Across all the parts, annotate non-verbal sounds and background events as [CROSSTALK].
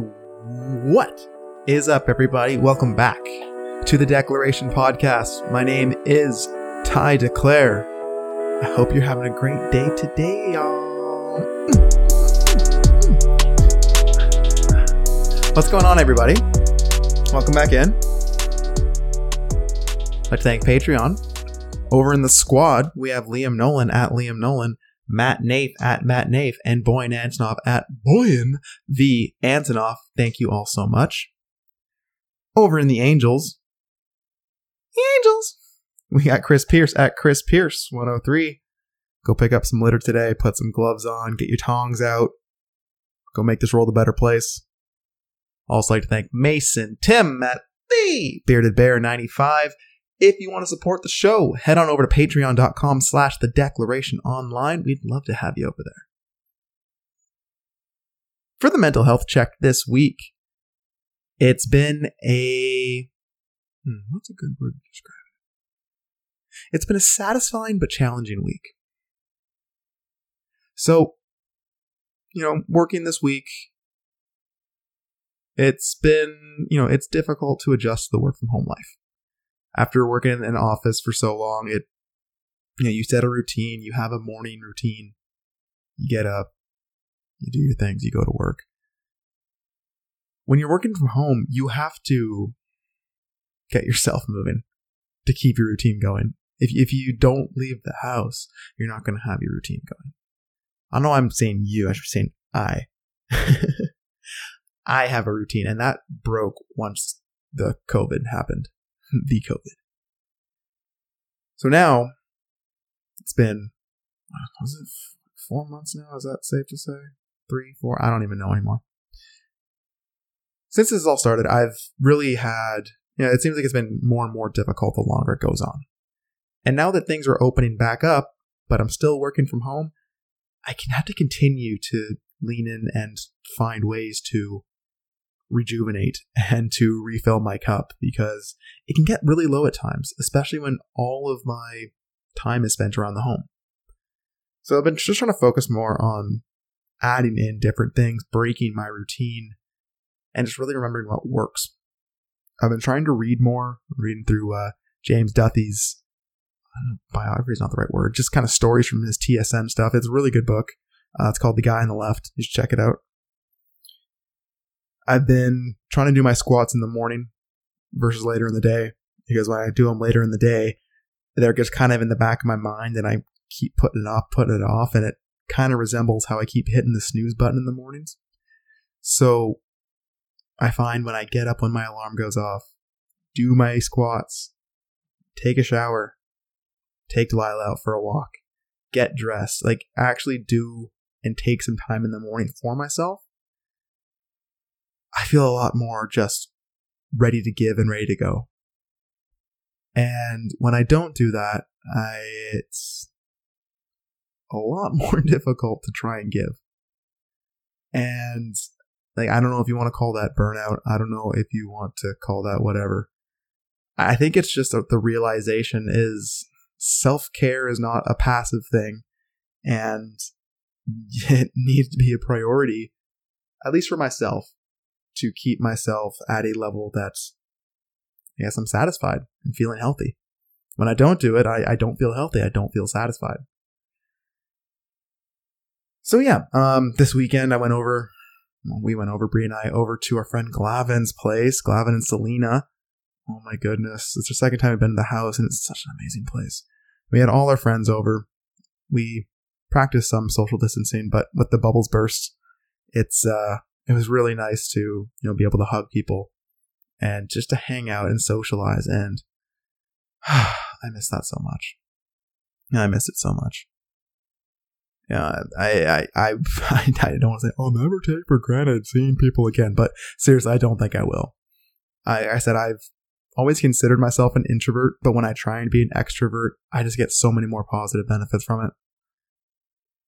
What is up, everybody? Welcome back to the Declaration Podcast. My name is Ty Declare. I hope you're having a great day today, y'all. What's going on, everybody? Welcome back in. I'd like to thank Patreon. Over in the squad, we have Liam Nolan at Liam Nolan, Matt Nath at Matt Nath, and Boyan Antonov at Boyan V. Antonov. Thank you all so much. Over in the Angels, the Angels, we got Chris Pierce at Chris Pierce 103. Go pick up some litter today, put some gloves on, get your tongs out, go make this world a better place. Also like to thank Mason Tim at the Bearded Bear 95. If you want to support the show, head on over to patreon.com slash the declaration online. We'd love to have you over there. For the mental health check this week, it's been a hmm, what's a good word to describe it? It's been a satisfying but challenging week. So, you know, working this week, it's been, you know, it's difficult to adjust to the work from home life. After working in an office for so long, it, you know, you set a routine, you have a morning routine, you get up, you do your things, you go to work. When you're working from home, you have to get yourself moving to keep your routine going. If, if you don't leave the house, you're not going to have your routine going. I know I'm saying you, I should saying I. [LAUGHS] I have a routine, and that broke once the COVID happened. [LAUGHS] the COVID. So now, it's been, uh, was it four months now? Is that safe to say? Three, four? I don't even know anymore. Since this all started, I've really had, you know, it seems like it's been more and more difficult the longer it goes on. And now that things are opening back up, but I'm still working from home, I can have to continue to lean in and find ways to rejuvenate [LAUGHS] and to refill my cup because it can get really low at times, especially when all of my time is spent around the home. So I've been just trying to focus more on adding in different things, breaking my routine, and just really remembering what works. I've been trying to read more, reading through uh, James Duthie's biography is not the right word, just kind of stories from his TSN stuff. It's a really good book. Uh, it's called The Guy on the Left. You should check it out. I've been trying to do my squats in the morning versus later in the day because when I do them later in the day, they're just kind of in the back of my mind and I keep putting it off, putting it off, and it kind of resembles how I keep hitting the snooze button in the mornings. So I find when I get up when my alarm goes off, do my squats, take a shower, take Delilah out for a walk, get dressed, like actually do and take some time in the morning for myself I feel a lot more just ready to give and ready to go. And when I don't do that, I, it's a lot [LAUGHS] more difficult to try and give. And like, I don't know if you want to call that burnout. I don't know if you want to call that whatever. I think it's just the realization is self care is not a passive thing and [LAUGHS] it needs to be a priority, at least for myself to keep myself at a level that's, I guess I'm satisfied and feeling healthy. When I don't do it, I, I don't feel healthy. I don't feel satisfied. So yeah, um, this weekend I went over, well, we went over, Brie and I, over to our friend Glavin's place, Glavin and Selena. Oh my goodness. It's the second time I've been to the house and it's such an amazing place. We had all our friends over. We practiced some social distancing, but with the bubbles burst, it's, uh, it was really nice to you know be able to hug people and just to hang out and socialize and [SIGHS] I miss that so much. I miss it so much. Yeah, I, I, I, [LAUGHS] I, don't want to say I'll never take for granted seeing people again, but seriously, I don't think I will. I, I said I've always considered myself an introvert, but when I try and be an extrovert, I just get so many more positive benefits from it.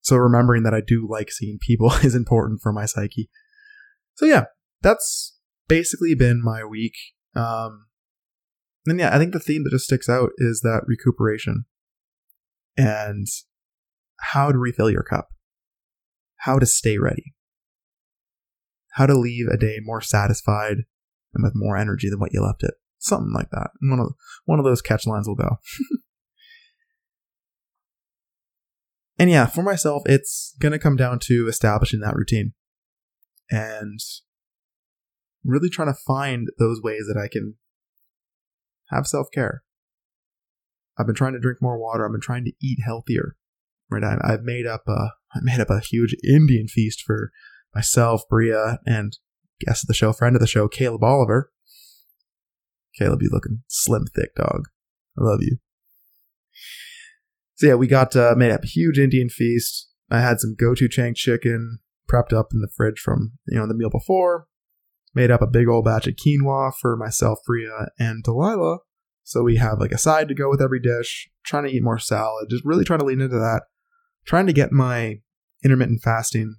So remembering that I do like seeing people [LAUGHS] is important for my psyche. So yeah, that's basically been my week. Um, and yeah, I think the theme that just sticks out is that recuperation and how to refill your cup, how to stay ready, how to leave a day more satisfied and with more energy than what you left it. Something like that. One of one of those catch lines will go. [LAUGHS] and yeah, for myself, it's gonna come down to establishing that routine and really trying to find those ways that I can have self care. I've been trying to drink more water. I've been trying to eat healthier. Right, I, I've made up a I made up a huge Indian feast for myself, Bria, and guest of the show, friend of the show, Caleb Oliver. Caleb, you looking slim, thick dog. I love you. So yeah, we got uh, made up a huge Indian feast. I had some gochujang chicken prepped up in the fridge from you know the meal before. Made up a big old batch of quinoa for myself, Bria, and Delilah. So we have like a side to go with every dish. Trying to eat more salad. Just really trying to lean into that. Trying to get my intermittent fasting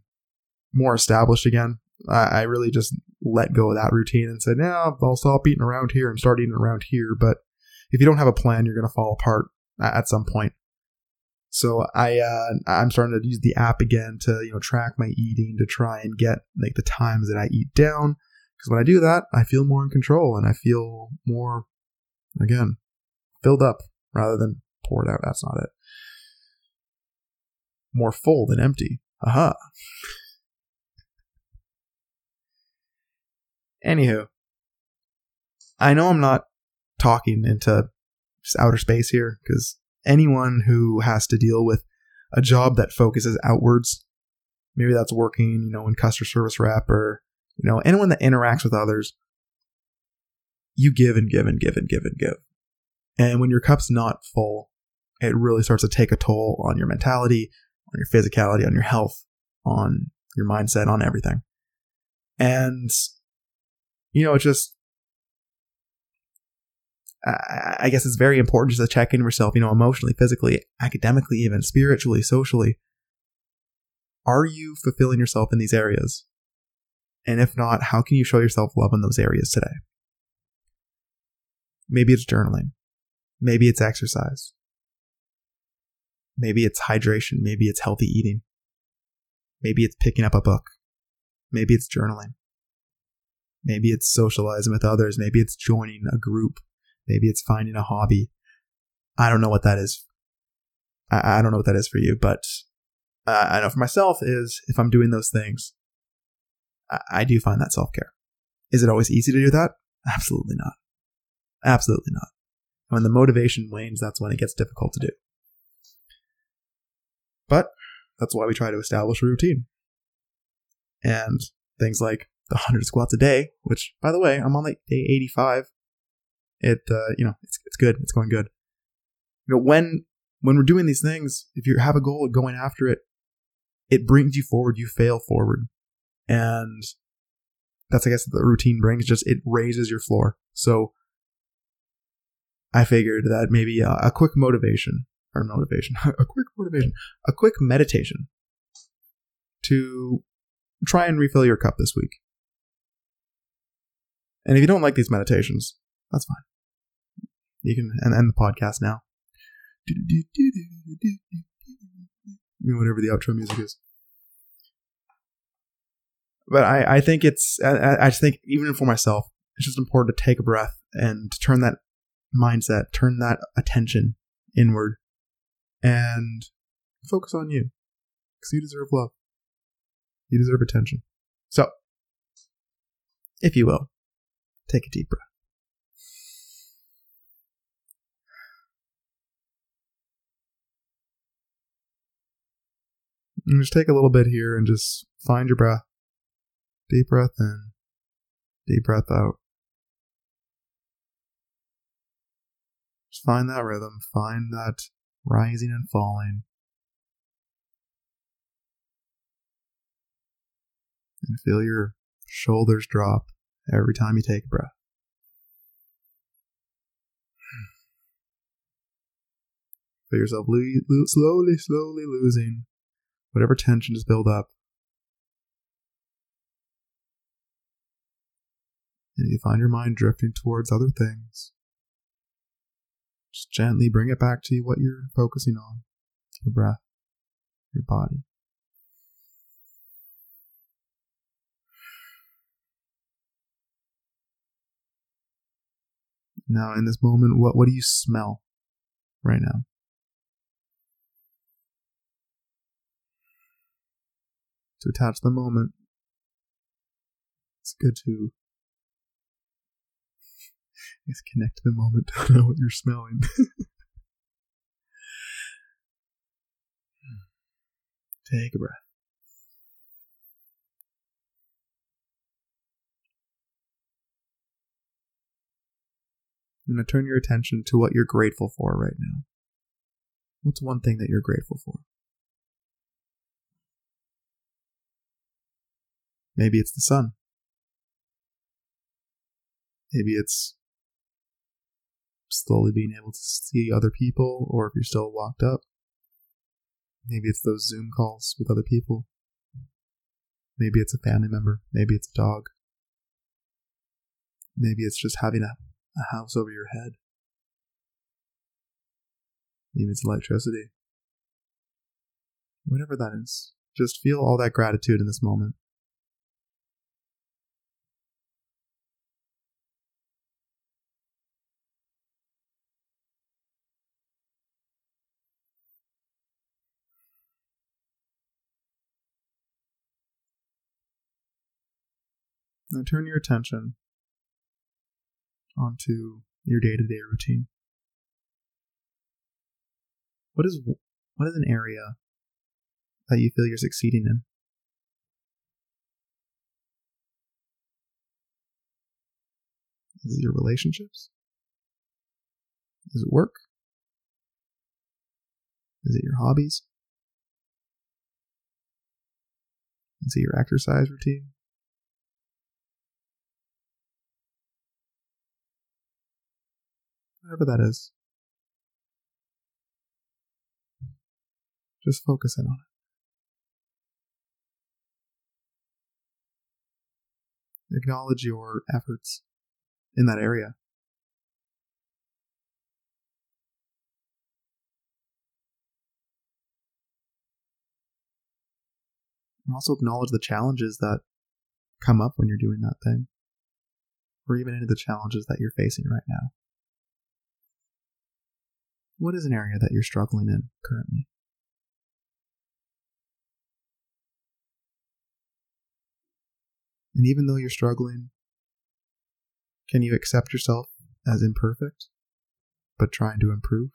more established again. I, I really just let go of that routine and said, "Yeah, I'll stop eating around here and start eating around here." But if you don't have a plan, you're going to fall apart uh, at some point. So I uh, I'm starting to use the app again to you know track my eating to try and get like the times that I eat down because when I do that, I feel more in control and I feel more again filled up rather than poured out. That's not it. More full than empty. Aha. Anywho, I know I'm not talking into outer space here because anyone who has to deal with a job that focuses outwards, maybe that's working, you know, in customer service rep or, you know, anyone that interacts with others, you give and give and give and give and give. And when your cup's not full, it really starts to take a toll on your mentality, on your physicality, on your health, on your mindset, on everything. And you know, just I guess it's very important just to check in yourself, you know, emotionally, physically, academically, even spiritually, socially. Are you fulfilling yourself in these areas? And if not, how can you show yourself love in those areas today? Maybe it's journaling. Maybe it's exercise. Maybe it's hydration. Maybe it's healthy eating. Maybe it's picking up a book. Maybe it's journaling. Maybe it's socializing with others. Maybe it's joining a group. Maybe it's finding a hobby. I don't know what that is. I, I don't know what that is for you, but I know for myself is if I'm doing those things, I, I do find that self care. Is it always easy to do that? Absolutely not. Absolutely not. When the motivation wanes, that's when it gets difficult to do. But that's why we try to establish a routine. And things like the 100 squats a day, which, by the way, I'm on like day 85. It, uh, you know, it's, it's good. It's going good. You know, when, when we're doing these things, if you have a goal of going after it, it brings you forward. You fail forward. And that's, I guess, the routine brings just, it raises your floor. So I figured that maybe a, a quick motivation or motivation, [LAUGHS] a quick motivation, a quick meditation to try and refill your cup this week. And if you don't like these meditations, that's fine. You can end the podcast now. I mean whatever the outro music is. But I, I think it's, I, I just think even for myself, it's just important to take a breath and to turn that mindset, turn that attention inward and focus on you because you deserve love. You deserve attention. So, if you will, take a deep breath. And just take a little bit here and just find your breath. Deep breath in, deep breath out. Just find that rhythm, find that rising and falling. And feel your shoulders drop every time you take a breath. Feel yourself lo- lo- slowly, slowly losing whatever tension is built up. And you find your mind drifting towards other things. Just gently bring it back to what you're focusing on your breath, your body. Now, in this moment, what, what do you smell right now? To attach the moment, it's good to just connect the moment [LAUGHS] to know what you're smelling. [LAUGHS] Take a breath. And turn your attention to what you're grateful for right now. What's one thing that you're grateful for? Maybe it's the sun. Maybe it's slowly being able to see other people, or if you're still locked up. Maybe it's those Zoom calls with other people. Maybe it's a family member. Maybe it's a dog. Maybe it's just having a, a house over your head. Maybe it's electricity. Whatever that is, just feel all that gratitude in this moment. Now turn your attention onto your day to day routine. What is what is an area that you feel you're succeeding in? Is it your relationships? Is it work? Is it your hobbies? Is it your exercise routine? Whatever that is. Just focus in on it. Acknowledge your efforts in that area. And also acknowledge the challenges that come up when you're doing that thing, or even any of the challenges that you're facing right now. What is an area that you're struggling in currently? And even though you're struggling, can you accept yourself as imperfect, but trying to improve?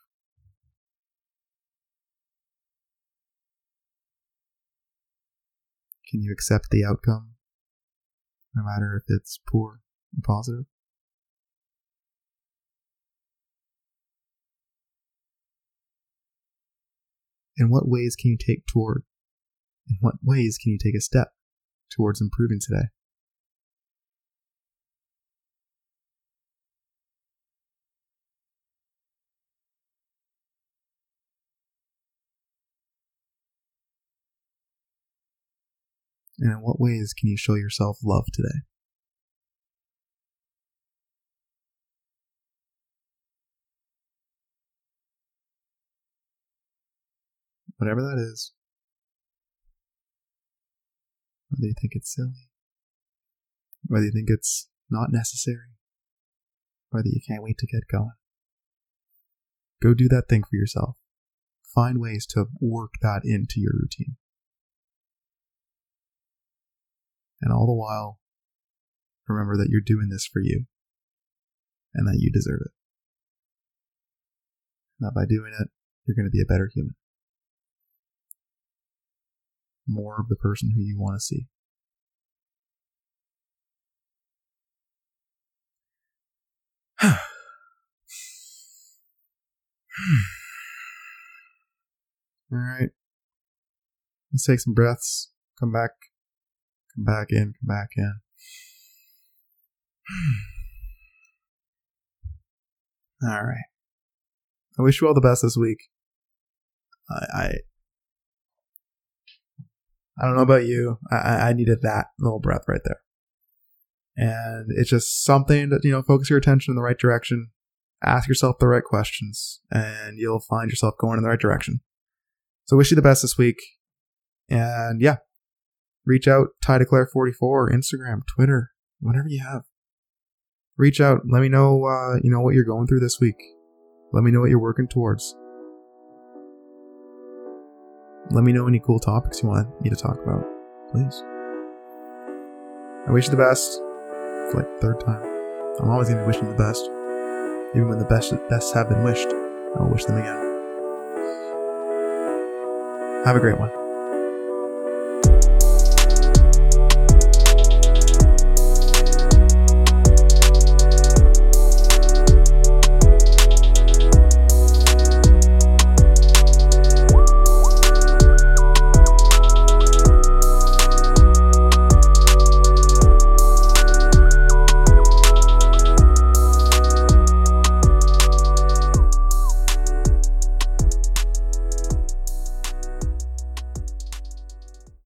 Can you accept the outcome, no matter if it's poor or positive? In what ways can you take toward, in what ways can you take a step towards improving today? And in what ways can you show yourself love today? Whatever that is. Whether you think it's silly, whether you think it's not necessary, whether you can't wait to get going. Go do that thing for yourself. Find ways to work that into your routine. And all the while, remember that you're doing this for you and that you deserve it. And that by doing it, you're going to be a better human more of the person who you want to see. [SIGHS] All right. Let's take some breaths. Come back. Come back in. Come back in. [SIGHS] All right. I wish you all the best this week. I, I I don't know about you. I, I needed that little breath right there. And it's just something that, you know, focus your attention in the right direction, ask yourself the right questions, and you'll find yourself going in the right direction. So wish you the best this week. And yeah, reach out, Ty Declare 44, Instagram, Twitter, whatever you have. reach out. Let me know, uh, you know, what you're going through this week. Let me know what you're working towards. Let me know any cool topics you want me to talk about, please. I wish you the best. For like third time. I'm always gonna be wishing the best. Even when the best best have been wished, I'll wish them again. Have a great one.